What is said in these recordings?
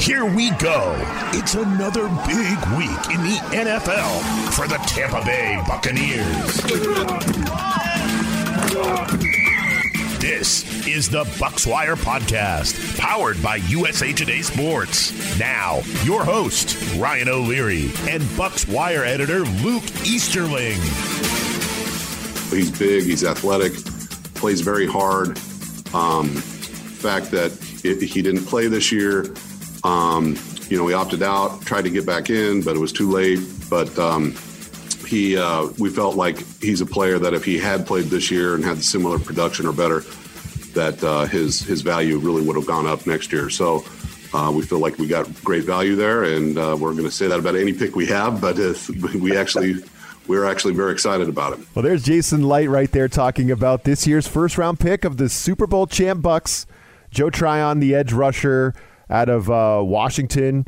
Here we go. It's another big week in the NFL for the Tampa Bay Buccaneers. This is the Bucswire Podcast, powered by USA Today Sports. Now, your host, Ryan O'Leary, and Bucswire editor Luke Easterling. He's big, he's athletic, plays very hard. Um, fact that it, he didn't play this year, um, you know, we opted out, tried to get back in, but it was too late. But um, he, uh, we felt like he's a player that if he had played this year and had similar production or better, that uh, his his value really would have gone up next year. So. Uh, we feel like we got great value there, and uh, we're going to say that about any pick we have. But we actually we're actually very excited about it. Well, there's Jason Licht right there talking about this year's first round pick of the Super Bowl champ Bucs, Joe Tryon, the edge rusher out of uh, Washington.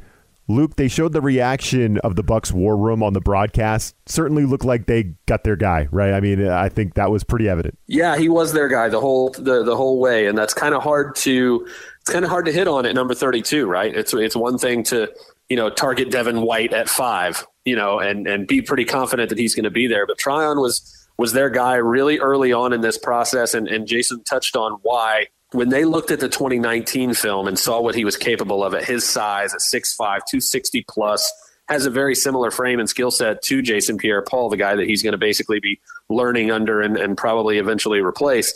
Luke, they showed the reaction of the Bucs war room on the broadcast. Certainly looked like they got their guy, right? I mean, I think that was pretty evident. Yeah, he was their guy the whole the, the whole way, and that's kind of hard to it's kind of hard to hit on at number 32, right? It's it's one thing to, you know, target Devin White at 5, you know, and and be pretty confident that he's going to be there, but Tryon was was their guy really early on in this process and and Jason touched on why when they looked at the 2019 film and saw what he was capable of at his size at 6'5, 260 plus, has a very similar frame and skill set to Jason Pierre Paul, the guy that he's going to basically be learning under and, and probably eventually replace.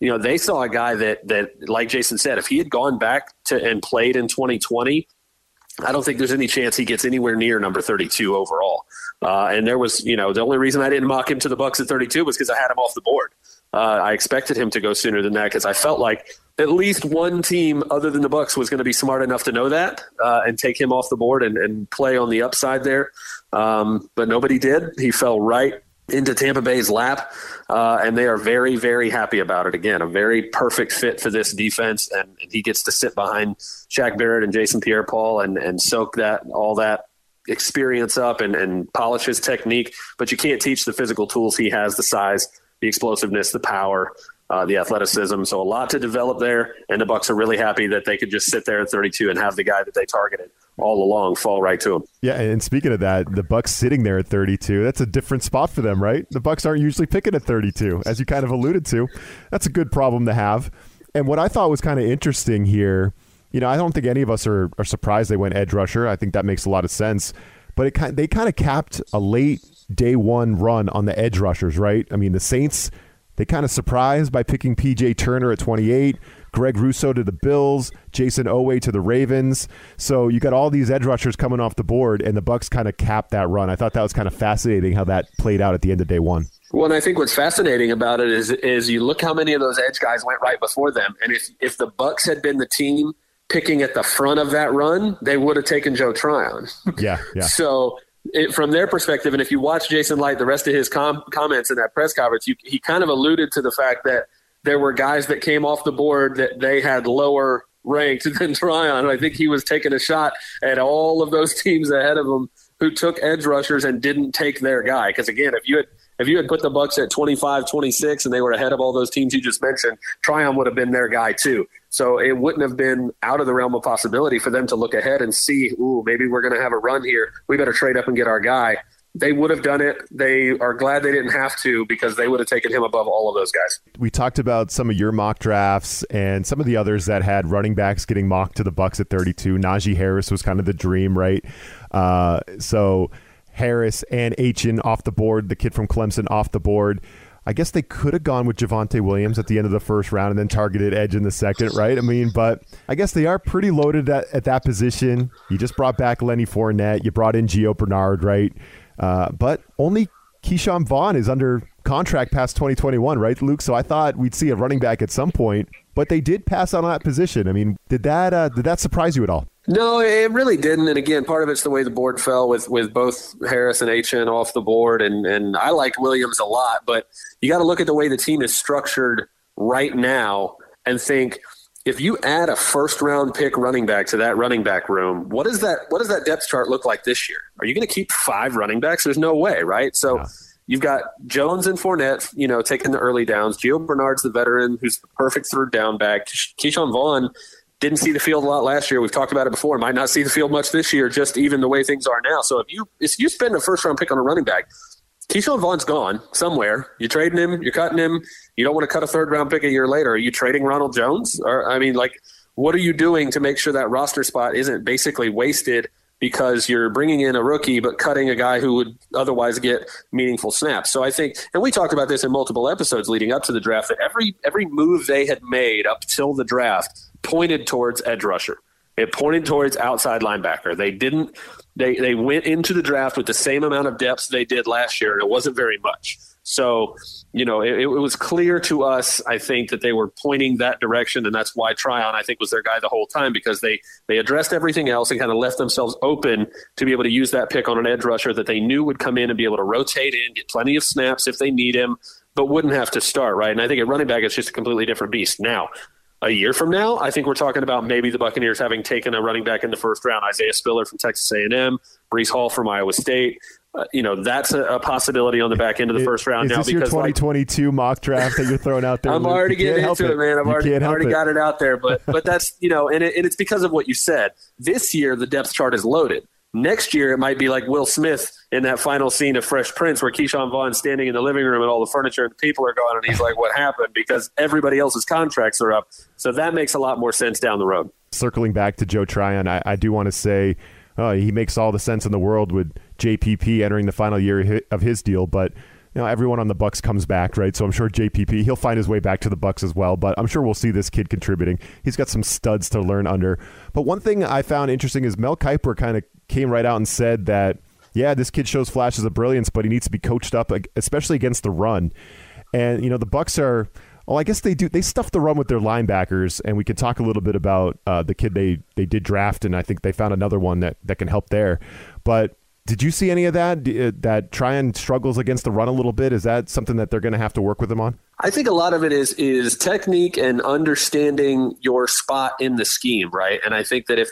You know, they saw a guy that that, like Jason said, if he had gone back to and played in 2020, I don't think there's any chance he gets anywhere near number 32 overall. Uh, and there was, you know, the only reason I didn't mock him to the Bucs at 32 was because I had him off the board. Uh, I expected him to go sooner than that because I felt like at least one team other than the Bucs was going to be smart enough to know that uh, and take him off the board and, and play on the upside there. Um, but nobody did. He fell right into Tampa Bay's lap, uh, and they are very, very happy about it. Again, a very perfect fit for this defense, and, he gets to sit behind Shaq Barrett and Jason Pierre-Paul and and soak that all that experience up and, and polish his technique. But you can't teach the physical tools he has, the size the explosiveness, the power, uh, the athleticism. So a lot to develop there, and the Bucs are really happy that they could just sit there at 32 and have the guy that they targeted all along fall right to him. Yeah, and speaking of that, the Bucs sitting there at 32, that's a different spot for them, right? The Bucs aren't usually picking at 32, as you kind of alluded to. That's a good problem to have. And what I thought was kind of interesting here, you know, I don't think any of us are, are surprised they went edge rusher. I think that makes a lot of sense. But it kind they kind of capped a late day one run on the edge rushers, right? I mean, the Saints, they kind of surprised by picking PJ Turner at 28, Greg Rousseau to the Bills, Jayson Oweh to the Ravens. So you got all these edge rushers coming off the board, and the Bucs kind of capped that run. I thought that was kind of fascinating how that played out at the end of day one. Well, and I think what's fascinating about it is is you look how many of those edge guys went right before them, and if if the Bucs had been the team picking at the front of that run, they would have taken Joe Tryon. Yeah, yeah. so it, from their perspective, and if you watch Jason Licht, the rest of his com- comments in that press conference, you, he kind of alluded to the fact that there were guys that came off the board that they had lower ranked than Tryon. I think he was taking a shot at all of those teams ahead of him who took edge rushers and didn't take their guy. Because again, if you had if you had put the Bucs at 25, 26 and they were ahead of all those teams you just mentioned, Tryon would have been their guy too. So it wouldn't have been out of the realm of possibility for them to look ahead and see, ooh, maybe we're going to have a run here. We better trade up and get our guy. They would have done it. They are glad they didn't have to because they would have taken him above all of those guys. We talked about some of your mock drafts and some of the others that had running backs getting mocked to the Bucs at 32. Najee Harris was kind of the dream, right? Uh, so Harris and Etienne off the board, the kid from Clemson off the board. I guess they could have gone with Javonte Williams at the end of the first round and then targeted edge in the second, right? I mean, but I guess they are pretty loaded at, at that position. You just brought back Lenny Fournette. You brought in Gio Bernard, right? Uh, but only Ke'Shawn Vaughn is under contract past 2021, right, Luke? So I thought we'd see a running back at some point, but they did pass on that position. I mean, did that uh, did that surprise you at all? No, it really didn't. And again, part of it's the way the board fell with with both Harris and Etienne off the board, and and I liked Williams a lot, but you got to look at the way the team is structured right now and think if you add a first round pick running back to that running back room, what is that? What does that depth chart look like this year? Are you going to keep five running backs? There's no way, right? So. Yeah. You've got Jones and Fournette, you know, taking the early downs. Gio Bernard's the veteran who's the perfect third down back. Ke'Shawn Vaughn didn't see the field a lot last year. We've talked about it before. Might not see the field much this year, just even the way things are now. So if you if you spend a first round pick on a running back, Ke'Shawn Vaughn's gone somewhere. You're trading him. You're cutting him. You don't want to cut a third round pick a year later. Are you trading Ronald Jones? Or I mean, like, what are you doing to make sure that roster spot isn't basically wasted because you're bringing in a rookie but cutting a guy who would otherwise get meaningful snaps. So I think, and we talked about this in multiple episodes leading up to the draft, that every every move they had made up till the draft pointed towards edge rusher. It pointed towards outside linebacker. They didn't. They they went into the draft with the same amount of depth they did last year, and it wasn't very much. So, you know, it, it, was clear to us, I think, that they were pointing that direction, and that's why Tryon, I think, was their guy the whole time because they they addressed everything else and kind of left themselves open to be able to use that pick on an edge rusher that they knew would come in and be able to rotate in, get plenty of snaps if they need him, but wouldn't have to start right. And I think at running back, it's just a completely different beast now a year from now, I think we're talking about maybe the Buccaneers having taken a running back in the first round, Isaiah Spiller from Texas A&M, Breece Hall from Iowa State. Uh, you know that's a, a, possibility on the back end of the first round is now. This because your 2022 like, mock draft that you're throwing out there. I'm Luke? already getting into it, man. I've you already, already it. got it out there, but but that's you know, and, it, and it's because of what you said. This year, the depth chart is loaded. Next year, it might be like Will Smith in that final scene of Fresh Prince, where Ke'Shawn Vaughn's standing in the living room and all the furniture and the people are gone, and he's like, "What happened?" Because everybody else's contracts are up. So that makes a lot more sense down the road. Circling back to Joe Tryon, I, I do want to say uh, he makes all the sense in the world with JPP entering the final year of his deal, but you know, everyone on the Bucs comes back, right? So I'm sure JPP he'll find his way back to the Bucs as well. But I'm sure we'll see this kid contributing. He's got some studs to learn under. But one thing I found interesting is Mel Kiper kind of came right out and said that, yeah, this kid shows flashes of brilliance, but he needs to be coached up, especially against the run. And you know, the Bucs are. Well, I guess they do. They stuff the run with their linebackers, and we could talk a little bit about uh, the kid they they did draft, and I think they found another one that that can help there. But did you see any of that? Uh, that Tryon struggles against the run a little bit. Is that something that they're going to have to work with him on? I think a lot of it is is technique and understanding your spot in the scheme, right? And I think that if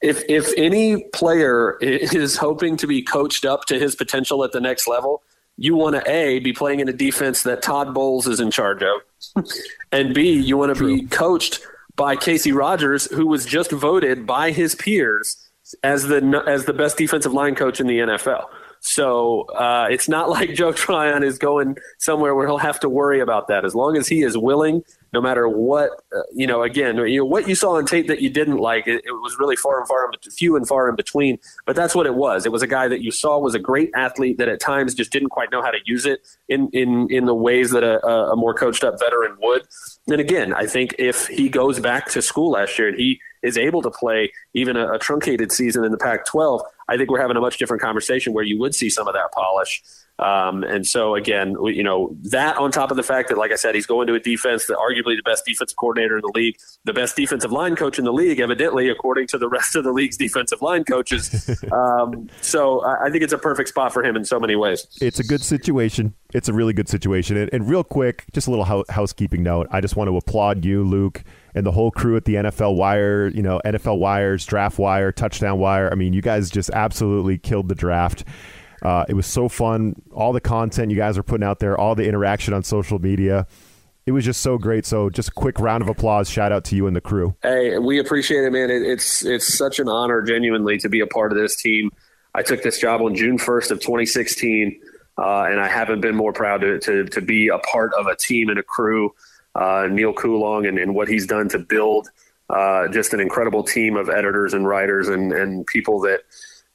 if if any player is hoping to be coached up to his potential at the next level, you want to a be playing in a defense that Todd Bowles is in charge of, and b you want to be coached by Kacy Rodgers, who was just voted by his peers as the as the best defensive line coach in the NFL. So uh, it's not like Joe Tryon is going somewhere where he'll have to worry about that. As long as he is willing no matter what uh, you know again you know what you saw on tape that you didn't like it, it, was really far and far in, few and far in between but that's what it was it was a guy that you saw was a great athlete that at times just didn't quite know how to use it in in in the ways that a, a more coached up veteran would and again i think if he goes back to school last year and he is able to play even a, a truncated season in the pac 12 i think we're having a much different conversation where you would see some of that polish um, and so again, you know that on top of the fact that, like I said, he's going to a defense that arguably the best defensive coordinator in the league, the best defensive line coach in the league, evidently according to the rest of the league's defensive line coaches. um, so I, I think it's a perfect spot for him in so many ways. It's a good situation. It's a really good situation. And, and real quick, just a little ho- housekeeping note. I just want to applaud you, Luke, and the whole crew at the NFL Wire. You know, NFL Wires, Draft Wire, Touchdown Wire. I mean, you guys just absolutely killed the draft. Uh, it was so fun. All the content you guys are putting out there, all the interaction on social media. It was just so great. So, just a quick round of applause. Shout out to you and the crew. Hey, we appreciate it, man. It, it's it's such an honor, genuinely, to be a part of this team. I took this job on June 1st of 2016, uh, and I haven't been more proud to, to, to be a part of a team and a crew. Uh, Neil Coolong and, and, what he's done to build uh, just an incredible team of editors and writers and, and people that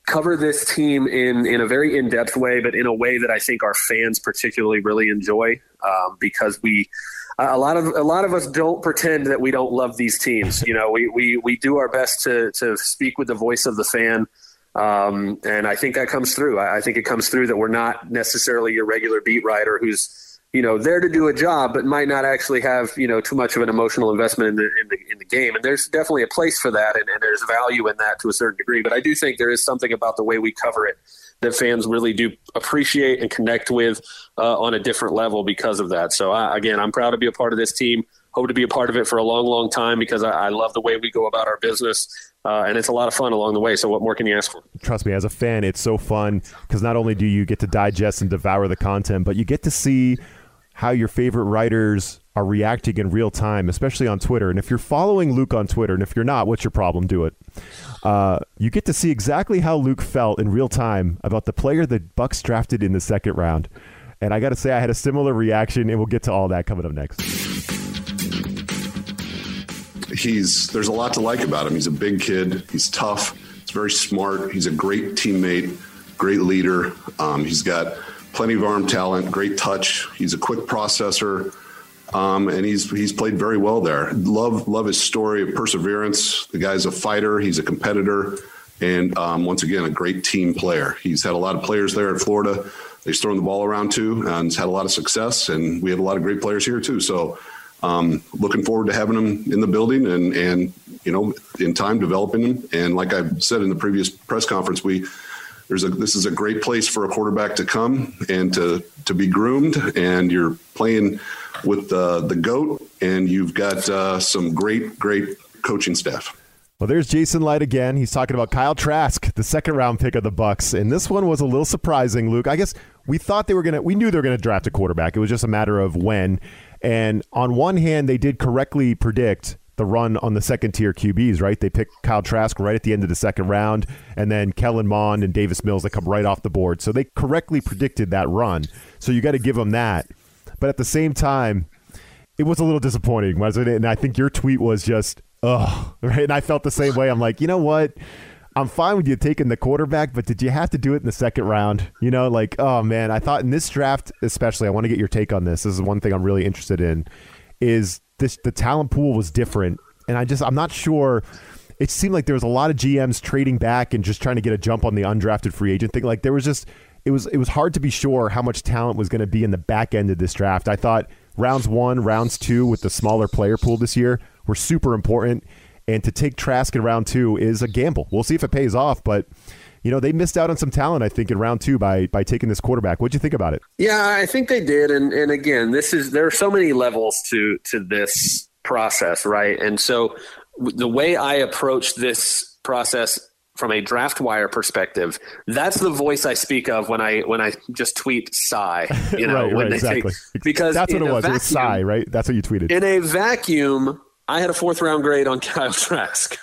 cover this team in in a very in depth way, but in a way that I think our fans particularly really enjoy um, because we. A lot of a lot of us don't pretend that we don't love these teams. You know, we, we, we do our best to to speak with the voice of the fan, um, and I think that comes through. I, I think it comes through that we're not necessarily your regular beat writer who's you know there to do a job but might not actually have you know too much of an emotional investment in the in the, in the game and there's definitely a place for that and, and, there's value in that to a certain degree but i do think there is something about the way we cover it that fans really do appreciate and connect with uh, on a different level because of that so I, again i'm proud to be a part of this team hope to be a part of it for a long long time because i, I love the way we go about our business uh, and it's a lot of fun along the way. So, what more can you ask for? Trust me, as a fan, it's so fun because not only do you get to digest and devour the content, but you get to see how your favorite writers are reacting in real time, especially on Twitter. And if you're following Luke on Twitter, and if you're not, what's your problem? Do it. Uh, you get to see exactly how Luke felt in real time about the player that Bucs drafted in the second round. And I got to say, I had a similar reaction, and we'll get to all that coming up next. He's there's a lot to like about him. He's a big kid. He's tough. He's very smart. He's a great teammate, great leader. Um, he's got plenty of arm talent, great touch. He's a quick processor. Um, and he's he's played very well there. Love love his story of perseverance. The guy's a fighter. He's a competitor, and um, once again, a great team player. He's had a lot of players there at Florida. He's thrown the ball around too, and he's had a lot of success. And we have a lot of great players here too. So, um, looking forward to having him in the building and and you know in time developing him. And like I said in the previous press conference, we there's a this is a great place for a quarterback to come and to to be groomed. And you're playing with the the goat, and you've got uh, some great great coaching staff. Well, there's Jason Licht again. He's talking about Kyle Trask, the second round pick of the Bucs, and this one was a little surprising, Luke. I guess we thought they were gonna, we knew they were gonna draft a quarterback. It was just a matter of when. And on one hand, they did correctly predict the run on the second tier QBs, right? They picked Kyle Trask right at the end of the second round, and then Kellen Mond and Davis Mills that come right off the board. So they correctly predicted that run. So you got to give them that. But at the same time, it was a little disappointing, wasn't it? And I think your tweet was just, ugh, right? And I felt the same way. I'm like, you know what? I'm fine with you taking the quarterback, but did you have to do it in the second round? You know, like, oh man, I thought in this draft, especially, I want to get your take on this. This is one thing I'm really interested in. Is this the talent pool was different, and I just I'm not sure. It seemed like there was a lot of GMs trading back and just trying to get a jump on the undrafted free agent thing. Like there was just it was it was hard to be sure how much talent was going to be in the back end of this draft. I thought rounds one, rounds two with the smaller player pool this year were super important. And to take Trask in round two is a gamble. We'll see if it pays off, but you know they missed out on some talent. I think in round two by by taking this quarterback. What'd you think about it? Yeah, I think they did. And and again, this is there are so many levels to to this process, right? And so the way I approach this process from a draft wire perspective, that's the voice I speak of when I when I just tweet sigh. You know, right, when right, they exactly. Take, because that's what it was. Vacuum, it was sigh, right? That's what you tweeted. In a vacuum, I had a fourth round grade on Kyle Trask.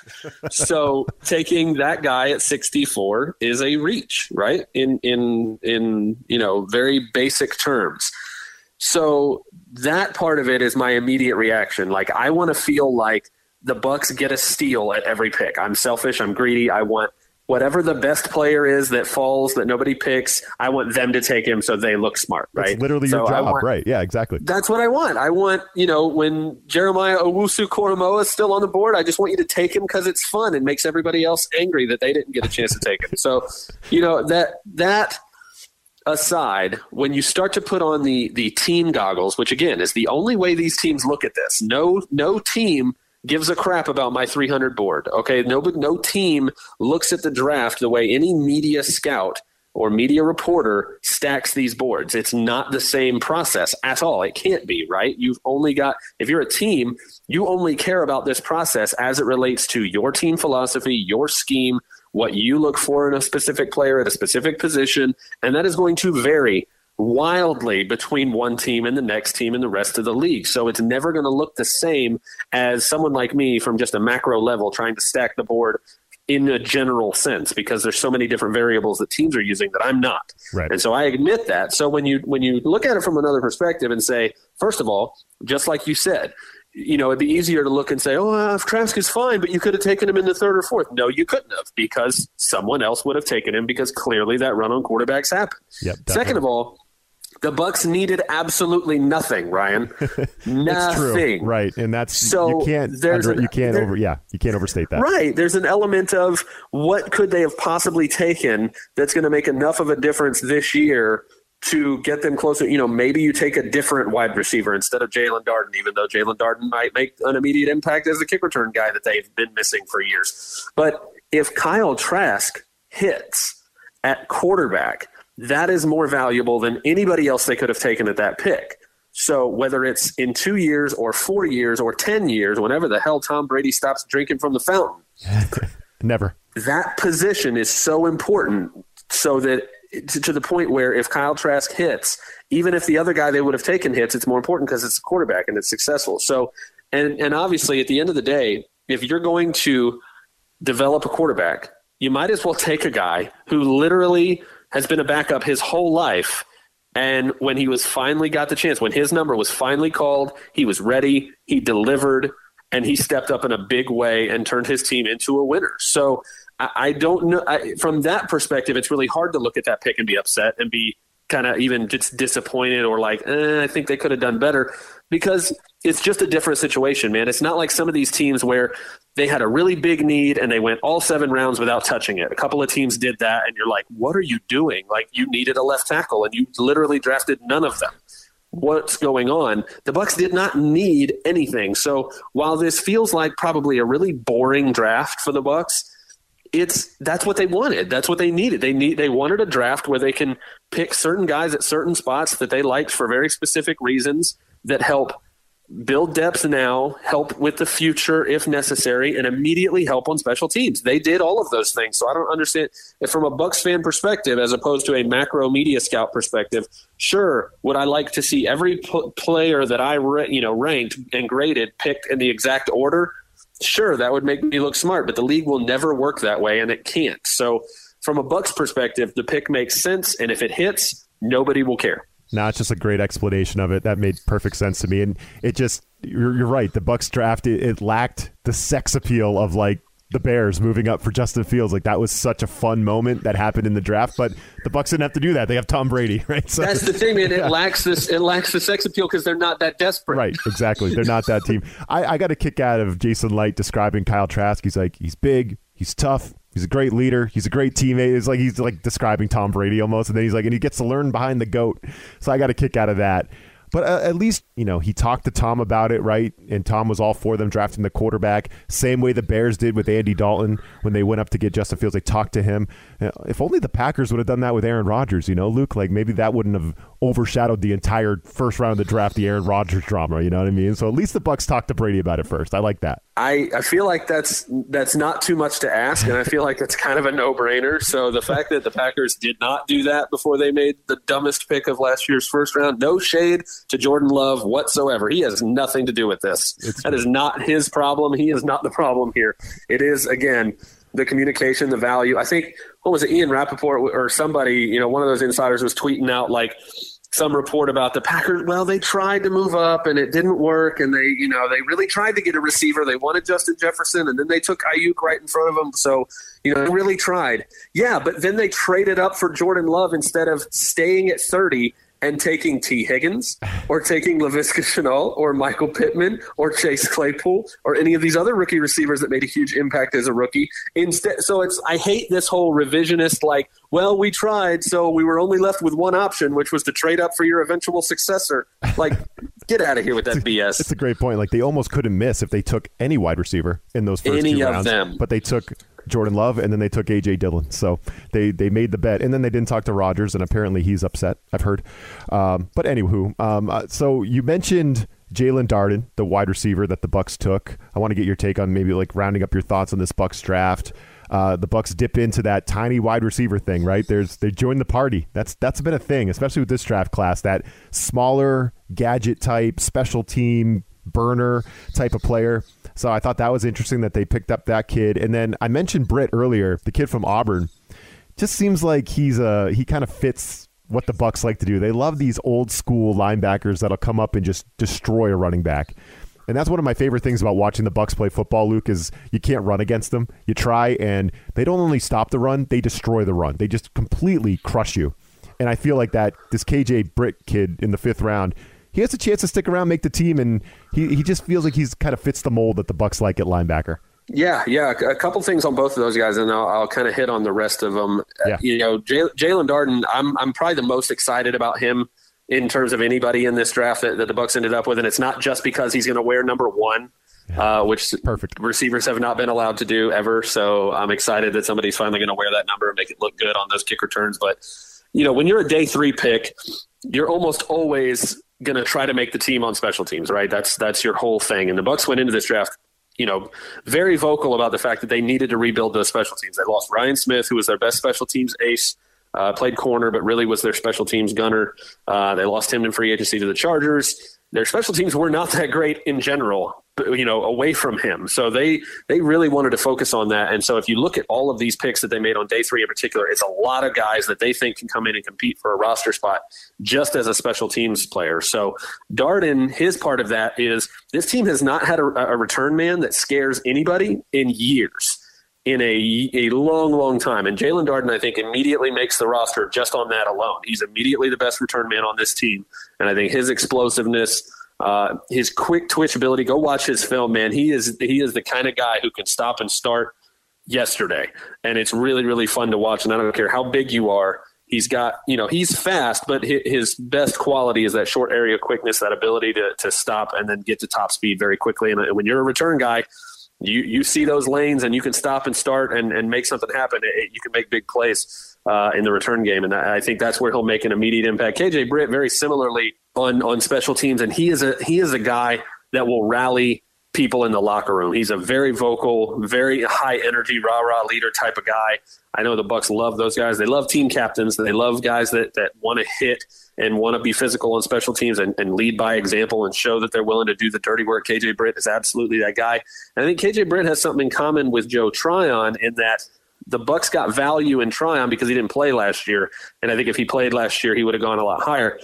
so taking that guy at 64 is a reach, right? In in in you know very basic terms. So that part of it is my immediate reaction. Like I want to feel like the Bucs get a steal at every pick. I'm selfish. I'm greedy. I want whatever the best player is that falls that nobody picks. I want them to take him so they look smart. Right? Literally your job, want, right? Yeah, exactly. That's what I want. I want you know when Jeremiah Owusu Koramoah is still on the board. I just want you to take him because it's fun and makes everybody else angry that they didn't get a chance to take him. So you know that that aside, when you start to put on the the team goggles, which again is the only way these teams look at this, no no team gives a crap about my 300 board. Okay, no no team looks at the draft the way any media scout or media reporter stacks these boards. It's not the same process at all. It can't be, right? You've only got if you're a team, you only care about this process as it relates to your team philosophy, your scheme, what you look for in a specific player at a specific position, and that is going to vary wildly between one team and the next team and the rest of the league. So it's never going to look the same as someone like me from just a macro level trying to stack the board in a general sense because there's so many different variables that teams are using that I'm not. Right. And so I admit that. So when you when you look at it from another perspective and say, first of all, just like you said, you know, it'd be easier to look and say, oh, uh, Trask is fine, but you could have taken him in the third or fourth. No, you couldn't have because someone else would have taken him because clearly that run on quarterbacks happened. Yep, Second of all, the Bucs needed absolutely nothing, Ryan. nothing. True. Right, and that's so you can't there's under, an, you can't there, over yeah you can't overstate that. Right. There's an element of what could they have possibly taken that's going to make enough of a difference this year to get them closer. You know, maybe you take a different wide receiver instead of Jaelon Darden, even though Jaelon Darden might make an immediate impact as a kick return guy that they've been missing for years. But if Kyle Trask hits at quarterback that is more valuable than anybody else they could have taken at that pick. So whether it's in two years or four years or 10 years, whenever the hell Tom Brady stops drinking from the fountain, never. That position is so important so that to, to the point where if Kyle Trask hits, even if the other guy they would have taken hits, it's more important because it's a quarterback and it's successful. So, and and obviously at the end of the day, if you're going to develop a quarterback, you might as well take a guy who literally has been a backup his whole life. And when he was finally got the chance, when his number was finally called, he was ready, he delivered, and he stepped up in a big way and turned his team into a winner. So I, I don't know. I, from that perspective, it's really hard to look at that pick and be upset and be kind of even just disappointed or like, eh, I think they could have done better because it's just a different situation, man. It's not like some of these teams where they had a really big need and they went all seven rounds without touching it. A couple of teams did that, and you're like, what are you doing? Like, you needed a left tackle and you literally drafted none of them. What's going on? The Bucs did not need anything. So while this feels like probably a really boring draft for the Bucs, it's that's what they wanted. That's what they needed. They need they wanted a draft where they can pick certain guys at certain spots that they liked for very specific reasons that help build depth now, help with the future if necessary, and immediately help on special teams. They did all of those things. So I don't understand if from a Bucs fan perspective, as opposed to a macro media scout perspective. Sure, would I like to see every p- player that I you know ranked and graded picked in the exact order? Sure, that would make me look smart, but the league will never work that way, and it can't. So from a Bucs perspective, the pick makes sense, and if it hits, nobody will care. Now it's just a great explanation of it. That made perfect sense to me, and it just you're, you're right. The Bucs draft it, it lacked the sex appeal of like the Bears moving up for Justin Fields. Like that was such a fun moment that happened in the draft, but the Bucs didn't have to do that. They have Tom Brady, right? So, That's the thing, man. It lacks this. It lacks the sex appeal because they're not that desperate. Right. Exactly. They're not that team. I, I got a kick out of Jason Licht describing Kyle Trask. He's like, he's big, he's tough, He's a great leader. He's a great teammate. It's like he's like describing Tom Brady almost, and then he's like, and he gets to learn behind the goat. So I got a kick out of that. But uh, at least, you know, he talked to Tom about it, right? And Tom was all for them drafting the quarterback. Same way the Bears did with Andy Dalton when they went up to get Justin Fields. They talked to him. If only the Packers would have done that with Aaron Rodgers, you know, Luke, like maybe that wouldn't have overshadowed the entire first round of the draft, the Aaron Rodgers drama, you know what I mean? So at least the Bucs talked to Brady about it first. I like that. I, I feel like that's that's not too much to ask, and I feel like that's kind of a no brainer. So the fact that the Packers did not do that before they made the dumbest pick of last year's first round, no shade to Jordan Love whatsoever. He has nothing to do with this. It's that is not his problem. He is not the problem here. It is again the communication, the value. I think what was it, Ian Rapoport or somebody, you know, one of those insiders was tweeting out like some report about the Packers. Well, they tried to move up and it didn't work, and they, you know, they really tried to get a receiver. They wanted Justin Jefferson, and then they took Aiyuk right in front of them. So, you know, they really tried. Yeah, but then they traded up for Jordan Love instead of staying at thirty and taking Tee Higgins or taking Laviska Shenault or Michael Pittman or Chase Claypool or any of these other rookie receivers that made a huge impact as a rookie. Instead, so it's I hate this whole revisionist like, well, we tried, so we were only left with one option, which was to trade up for your eventual successor. Like, get out of here with that BS. It's a great point. Like they almost couldn't miss if they took any wide receiver in those first any two of rounds, them. but they took Jordan Love, and then they took AJ Dillon. So they they made the bet, and then they didn't talk to Rodgers, and apparently he's upset. I've heard. Um, but anywho, um, uh, so you mentioned Jaelon Darden, the wide receiver that the Bucs took. I want to get your take on maybe like rounding up your thoughts on this Bucs draft. Uh, the Bucs dip into that tiny wide receiver thing, right? There's they join the party. That's that's been a thing, especially with this draft class. That smaller gadget type, special team burner type of player. So I thought that was interesting that they picked up that kid. And then I mentioned Britt earlier, the kid from Auburn. Just seems like he's a he kind of fits what the Bucs like to do. They love these old school linebackers that'll come up and just destroy a running back. And that's one of my favorite things about watching the Bucs play football, Luke, is you can't run against them. You try and they don't only stop the run, they destroy the run. They just completely crush you. And I feel like that this KJ Britt kid in the fifth round, he has a chance to stick around, make the team, and he, he just feels like he's kind of fits the mold that the Bucs like at linebacker. Yeah, yeah. A couple things on both of those guys, and I'll, I'll kind of hit on the rest of them. Yeah. You know, Jaelon Darden, I'm I'm probably the most excited about him in terms of anybody in this draft that, that the Bucs ended up with, and it's not just because he's going to wear number one. Yeah. Uh, which perfect receivers have not been allowed to do ever. So I'm excited that somebody's finally going to wear that number and make it look good on those kick returns. But you know, when you're a day three pick, you're almost always going to try to make the team on special teams, right? That's that's your whole thing. And the Bucs went into this draft, you know, very vocal about the fact that they needed to rebuild those special teams. They lost Ryan Smith, who was their best special teams ace uh, played corner, but really was their special teams gunner. Uh, they lost him in free agency to the Chargers. Their special teams were not that great in general you know away from him so they they really wanted to focus on that and so if you look at all of these picks that they made on day three in particular it's a lot of guys that they think can come in and compete for a roster spot just as a special teams player so darden his part of that is this team has not had a, a return man that scares anybody in years in a, a long, long time. And Jaelon Darden, I think, immediately makes the roster just on that alone. He's immediately the best return man on this team. And I think his explosiveness, uh, his quick twitch ability. Go watch his film, man. He is he is the kind of guy who can stop and start yesterday, and it's really really fun to watch. And I don't care how big you are. He's got, you know, he's fast, but his best quality is that short area quickness, that ability to, to stop and then get to top speed very quickly. And when you're a return guy, you, you see those lanes and you can stop and start and, and make something happen. It, you can make big plays uh, in the return game. And I think that's where he'll make an immediate impact. KJ Britt, very similarly, on on special teams, and he is a he is a guy that will rally people in the locker room. He's a very vocal, very high energy, rah rah leader type of guy. I know the Bucs love those guys. They love team captains. They love guys that that want to hit and want to be physical on special teams and, and lead by example and show that they're willing to do the dirty work. KJ Britt is absolutely that guy. And I think KJ Britt has something in common with Joe Tryon in that the Bucs got value in Tryon because he didn't play last year. And I think if he played last year, he would have gone a lot higher.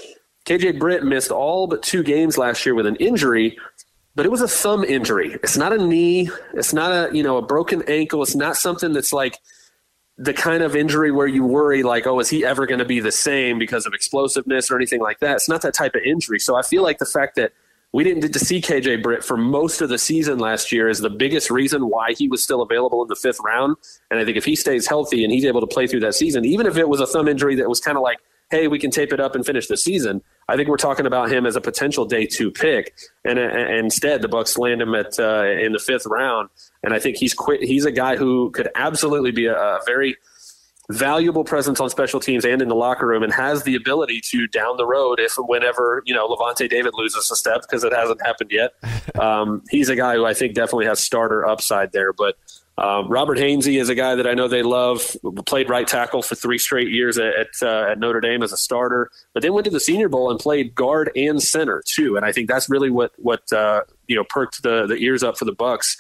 KJ Britt missed all but two games last year with an injury, but it was a thumb injury. It's not a knee. It's not a you know a broken ankle. It's not something that's like the kind of injury where you worry like, oh, is he ever going to be the same because of explosiveness or anything like that? It's not that type of injury. So I feel like the fact that we didn't get to see KJ Britt for most of the season last year is the biggest reason why he was still available in the fifth round. And I think if he stays healthy and he's able to play through that season, even if it was a thumb injury that was kind of like hey, we can tape it up and finish the season. I think we're talking about him as a potential day two pick, and, and instead the Bucs land him at uh, in the fifth round. And I think he's quit. He's a guy who could absolutely be a, a very valuable presence on special teams and in the locker room and has the ability to down the road if whenever you know Lavonte David loses a step because it hasn't happened yet um, he's a guy who I think definitely has starter upside there but um, Robert Hainsey is a guy that I know they love. Played right tackle for three straight years at at, uh, at, Notre Dame as a starter, but then went to the Senior Bowl and played guard and center too. And I think that's really what what uh, you know perked the the ears up for the Bucs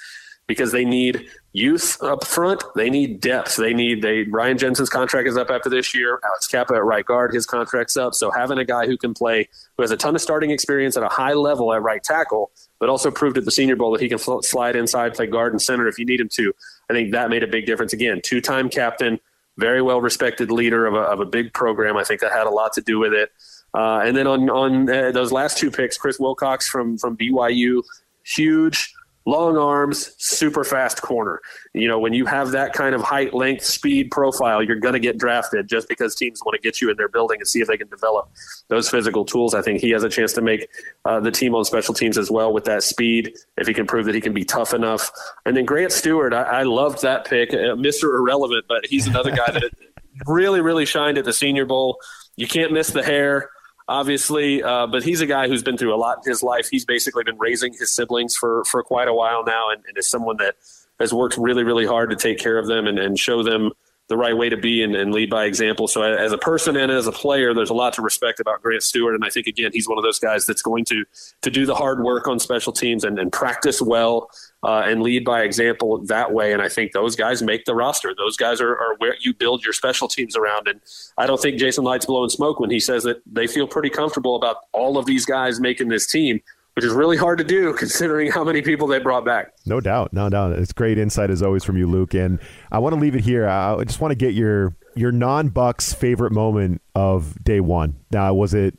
because they need youth up front. They need depth. They need they Ryan Jensen's contract is up after this year. Alex Cappa at right guard, his contract's up. So having a guy who can play, who has a ton of starting experience at a high level at right tackle, but also proved at the Senior Bowl that he can slide inside, play guard and center if you need him to. I think that made a big difference. Again, two-time captain, very well respected leader of a, of a big program. I think that had a lot to do with it. Uh, and then on on uh, those last two picks, Chris Wilcox from from BYU, huge long arms, super fast corner. You know, when you have that kind of height, length, speed profile, you're going to get drafted just because teams want to get you in their building and see if they can develop those physical tools. I think he has a chance to make uh, the team on special teams as well with that speed if he can prove that he can be tough enough. And then Grant Stuard, I, I loved that pick, uh, Mr. Irrelevant, but he's another guy that really, really shined at the Senior Bowl. You can't miss the hair obviously. Uh, but he's a guy who's been through a lot in his life. He's basically been raising his siblings for for quite a while now, and, and is someone that has worked really, really hard to take care of them and, and show them the right way to be and, and, lead by example. So as a person and as a player, there's a lot to respect about Grant Stuard. And I think again, he's one of those guys that's going to to do the hard work on special teams and, and practice well uh, and lead by example that way. And I think those guys make the roster. Those guys are, are where you build your special teams around. And I don't think Jason Licht's blowing smoke when he says that they feel pretty comfortable about all of these guys making this team which is really hard to do considering how many people they brought back. No doubt, no doubt. It's great insight as always from you, Luke. And I want to leave it here. I just want to get your your non Bucs favorite moment of day one. Now, was it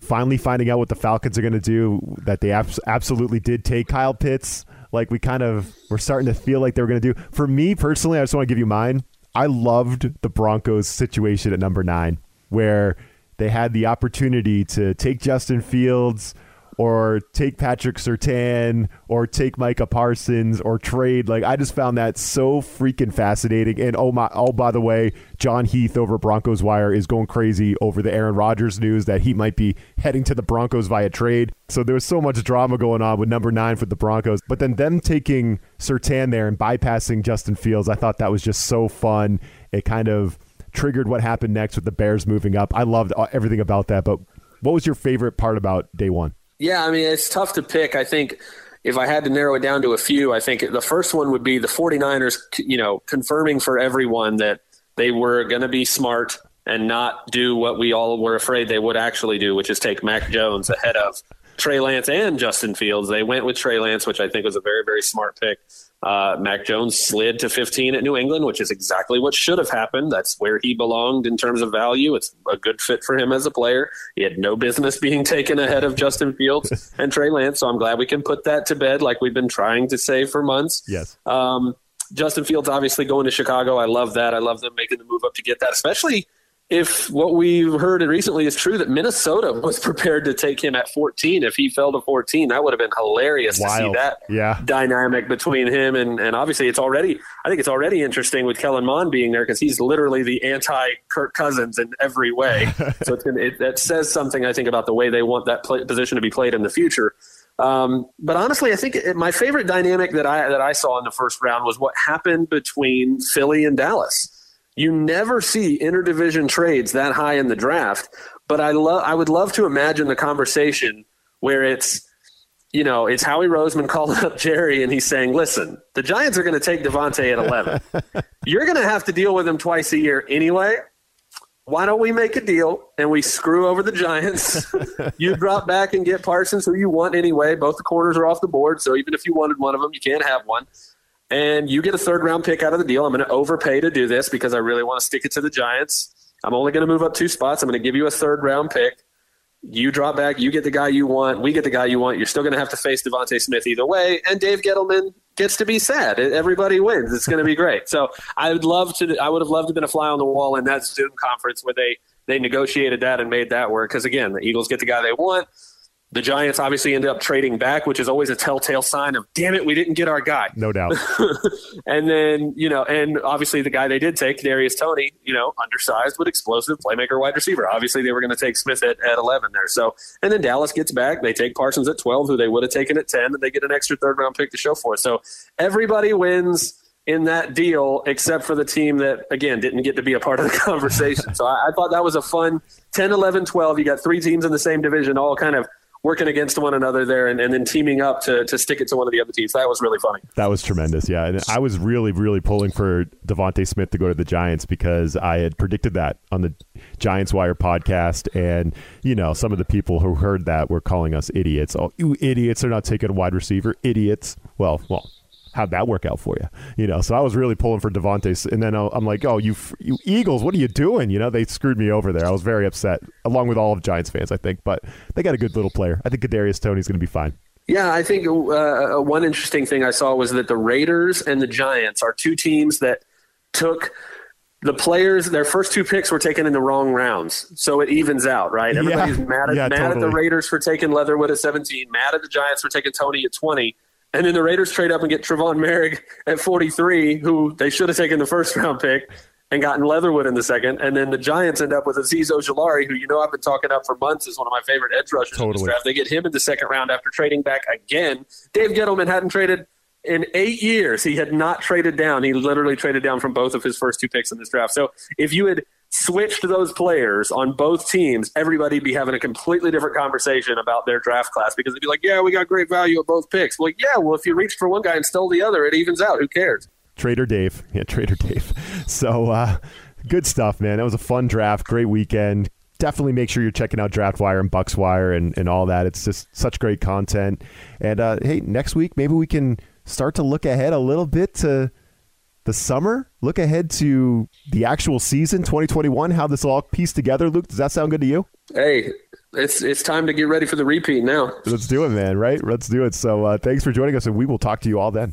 finally finding out what the Falcons are going to do? That they abs- absolutely did take Kyle Pitts. Like we kind of were starting to feel like they were going to do. For me personally, I just want to give you mine. I loved the Broncos situation at number nine, where they had the opportunity to take Justin Fields or take Patrick Surtain or take Micah Parsons or trade. Like I just found that so freaking fascinating. And oh my oh by the way, John Heath over Broncos Wire is going crazy over the Aaron Rodgers news that he might be heading to the Broncos via trade. So there was so much drama going on with number nine for the Broncos. But then them taking Surtain there and bypassing Justin Fields, I thought that was just so fun. It kind of triggered what happened next with the Bears moving up. I loved uh, everything about that. But what was your favorite part about day one? Yeah, I mean, it's tough to pick. I think if I had to narrow it down to a few, I think the first one would be the 49ers, you know, confirming for everyone that they were going to be smart and not do what we all were afraid they would actually do, which is take Mac Jones ahead of Trey Lance and Justin Fields. They went with Trey Lance, which I think was a very, very smart pick. Uh, Mac Jones slid to 15 at New England, which is exactly what should have happened. That's where he belonged in terms of value. It's a good fit for him as a player. He had no business being taken ahead of Justin Fields and Trey Lance. So I'm glad we can put that to bed, like we've been trying to say for months. Yes. Um, Justin Fields obviously going to Chicago. I love that. I love them making the move up to get that, especially if what we've heard recently is true that Minnesota was prepared to take him at 14 if he fell to 14 that would have been hilarious Wild. to see that yeah. dynamic between him and, and obviously it's already I think it's already interesting with Kellen Mond being there because he's literally the anti Kirk Cousins in every way so it's gonna, it, that says something I think about the way they want that play, position to be played in the future um, but honestly I think it, my favorite dynamic that I that I saw in the first round was what happened between Philly and Dallas you never see interdivision trades that high in the draft, but I love I would love to imagine the conversation where it's you know, it's Howie Roseman calling up Jerry and he's saying, "Listen, the Giants are going to take DeVonta at 11. You're going to have to deal with him twice a year anyway. Why don't we make a deal and we screw over the Giants? you drop back and get Parsons, who you want anyway. Both the corners are off the board, so even if you wanted one of them, you can't have one and you get a third round pick out of the deal. I'm going to overpay to do this because I really want to stick it to the Giants. I'm only going to move up two spots. I'm going to give you a third round pick. You drop back, you get the guy you want, we get the guy you want. You're still going to have to face DeVonta Smith either way, and Dave Gettleman gets to be sad. Everybody wins. It's going to be great. So I would love to. I would have loved to have been a fly on the wall in that Zoom conference where they they negotiated that and made that work. Because again, the Eagles get the guy they want. The Giants obviously ended up trading back, which is always a telltale sign of, damn it, we didn't get our guy. No doubt. and then, you know, and obviously the guy they did take, Darius Toney, you know, undersized but explosive playmaker wide receiver. Obviously they were going to take Smith at, at 11 there. So, and then Dallas gets back. They take Parsons at 12, who they would have taken at 10, and they get an extra third round pick to show for it. So everybody wins in that deal, except for the team that, again, didn't get to be a part of the conversation. so I, I thought that was a fun 10, 11, 12. You got three teams in the same division, all kind of working against one another there and, and then teaming up to, to stick it to one of the other teams. That was really funny. That was tremendous. Yeah. And I was really, really pulling for DeVonta Smith to go to the Giants because I had predicted that on the Giants Wire podcast. And, you know, some of the people who heard that were calling us idiots. Oh, you idiots are not taking a wide receiver. Idiots. Well, well, how'd that work out for you? You know, so I was really pulling for DeVonta, and then I'm like, oh, you you Eagles, what are you doing? You know, they screwed me over there. I was very upset, along with all of Giants fans, I think. But they got a good little player. I think Kadarius Toney's going to be fine. Yeah, I think uh, one interesting thing I saw was that the Raiders and the Giants are two teams that took the players their first two picks were taken in the wrong rounds so it evens out right everybody's yeah. mad, at, yeah, mad totally. at the raiders for taking leatherwood at 17 mad at the giants for taking Toney at 20 and then the Raiders trade up and get Trevon Moehrig at 43, who they should have taken the first round pick and gotten Leatherwood in the second. And then the Giants end up with Azeez Ojulari, who you know I've been talking up for months is one of my favorite edge rushers totally. in this draft. They get him in the second round after trading back again. Dave Gettleman hadn't traded in eight years. He had not traded down. He literally traded down from both of his first two picks in this draft. So if you had switched those players on both teams, everybody'd be having a completely different conversation about their draft class because they'd be like, yeah, we got great value at both picks. Like, yeah, well, if you reached for one guy and stole the other, it evens out. Who cares? Trader Dave. Yeah, Trader Dave. So, uh, good stuff, man. That was a fun draft. Great weekend. Definitely make sure you're checking out DraftWire and BucsWire and, and all that. It's just such great content. And uh, hey, next week, maybe we can start to look ahead a little bit to – the summer, look ahead to the actual season 2021, how this all pieced together. Luke, does that sound good to you? Hey, it's it's time to get ready for the repeat now. Let's do it, man, right? Let's do it. So uh, thanks for joining us, and we will talk to you all then.